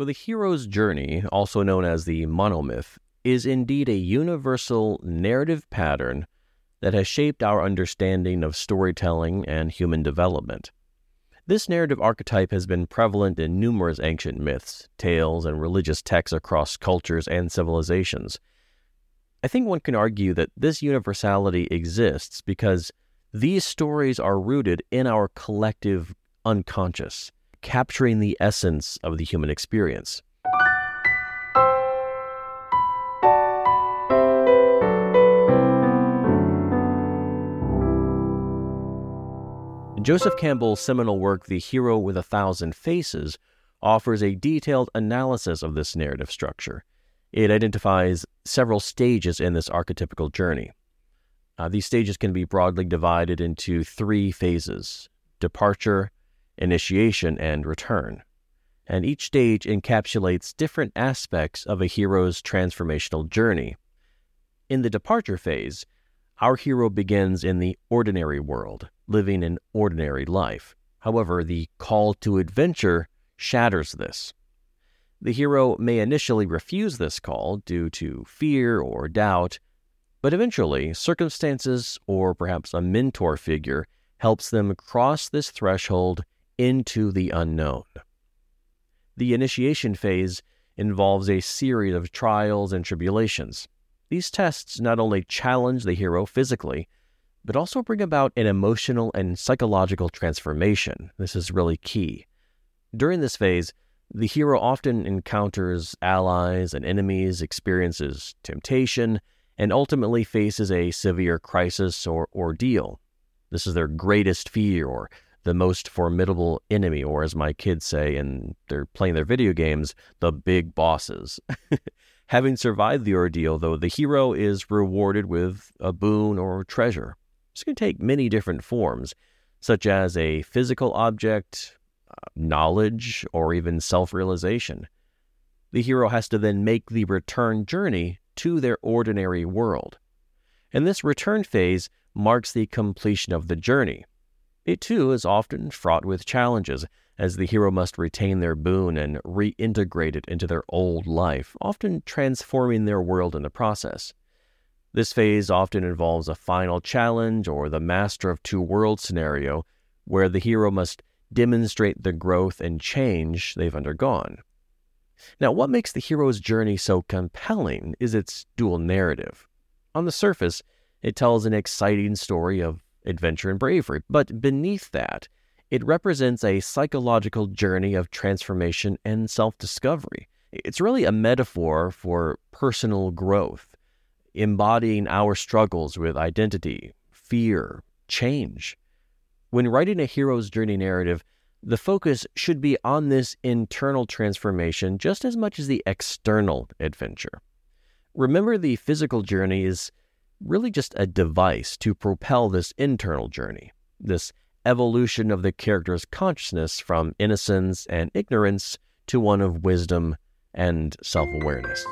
So, the hero's journey, also known as the monomyth, is indeed a universal narrative pattern that has shaped our understanding of storytelling and human development. This narrative archetype has been prevalent in numerous ancient myths, tales, and religious texts across cultures and civilizations. I think one can argue that this universality exists because these stories are rooted in our collective unconscious, capturing the essence of the human experience. Joseph Campbell's seminal work, The Hero with a Thousand Faces, offers a detailed analysis of this narrative structure. It identifies several stages in this archetypical journey. Uh, these stages can be broadly divided into three phases departure, initiation, and return. And each stage encapsulates different aspects of a hero's transformational journey. In the departure phase, our hero begins in the ordinary world, living an ordinary life. However, the call to adventure shatters this. The hero may initially refuse this call due to fear or doubt, but eventually, circumstances or perhaps a mentor figure helps them cross this threshold into the unknown. The initiation phase involves a series of trials and tribulations. These tests not only challenge the hero physically, but also bring about an emotional and psychological transformation. This is really key. During this phase, the hero often encounters allies and enemies, experiences temptation, and ultimately faces a severe crisis or ordeal. This is their greatest fear or the most formidable enemy, or as my kids say, and they're playing their video games, the big bosses. Having survived the ordeal, though, the hero is rewarded with a boon or treasure. This can take many different forms, such as a physical object, uh, knowledge, or even self realization. The hero has to then make the return journey to their ordinary world. And this return phase marks the completion of the journey. It too is often fraught with challenges, as the hero must retain their boon and reintegrate it into their old life, often transforming their world in the process. This phase often involves a final challenge or the master of two worlds scenario, where the hero must demonstrate the growth and change they've undergone. Now, what makes the hero's journey so compelling is its dual narrative. On the surface, it tells an exciting story of adventure and bravery, but beneath that, it represents a psychological journey of transformation and self discovery. It's really a metaphor for personal growth, embodying our struggles with identity, fear, change. When writing a hero's journey narrative, the focus should be on this internal transformation just as much as the external adventure. Remember, the physical journey is really just a device to propel this internal journey, this evolution of the character's consciousness from innocence and ignorance to one of wisdom and self awareness.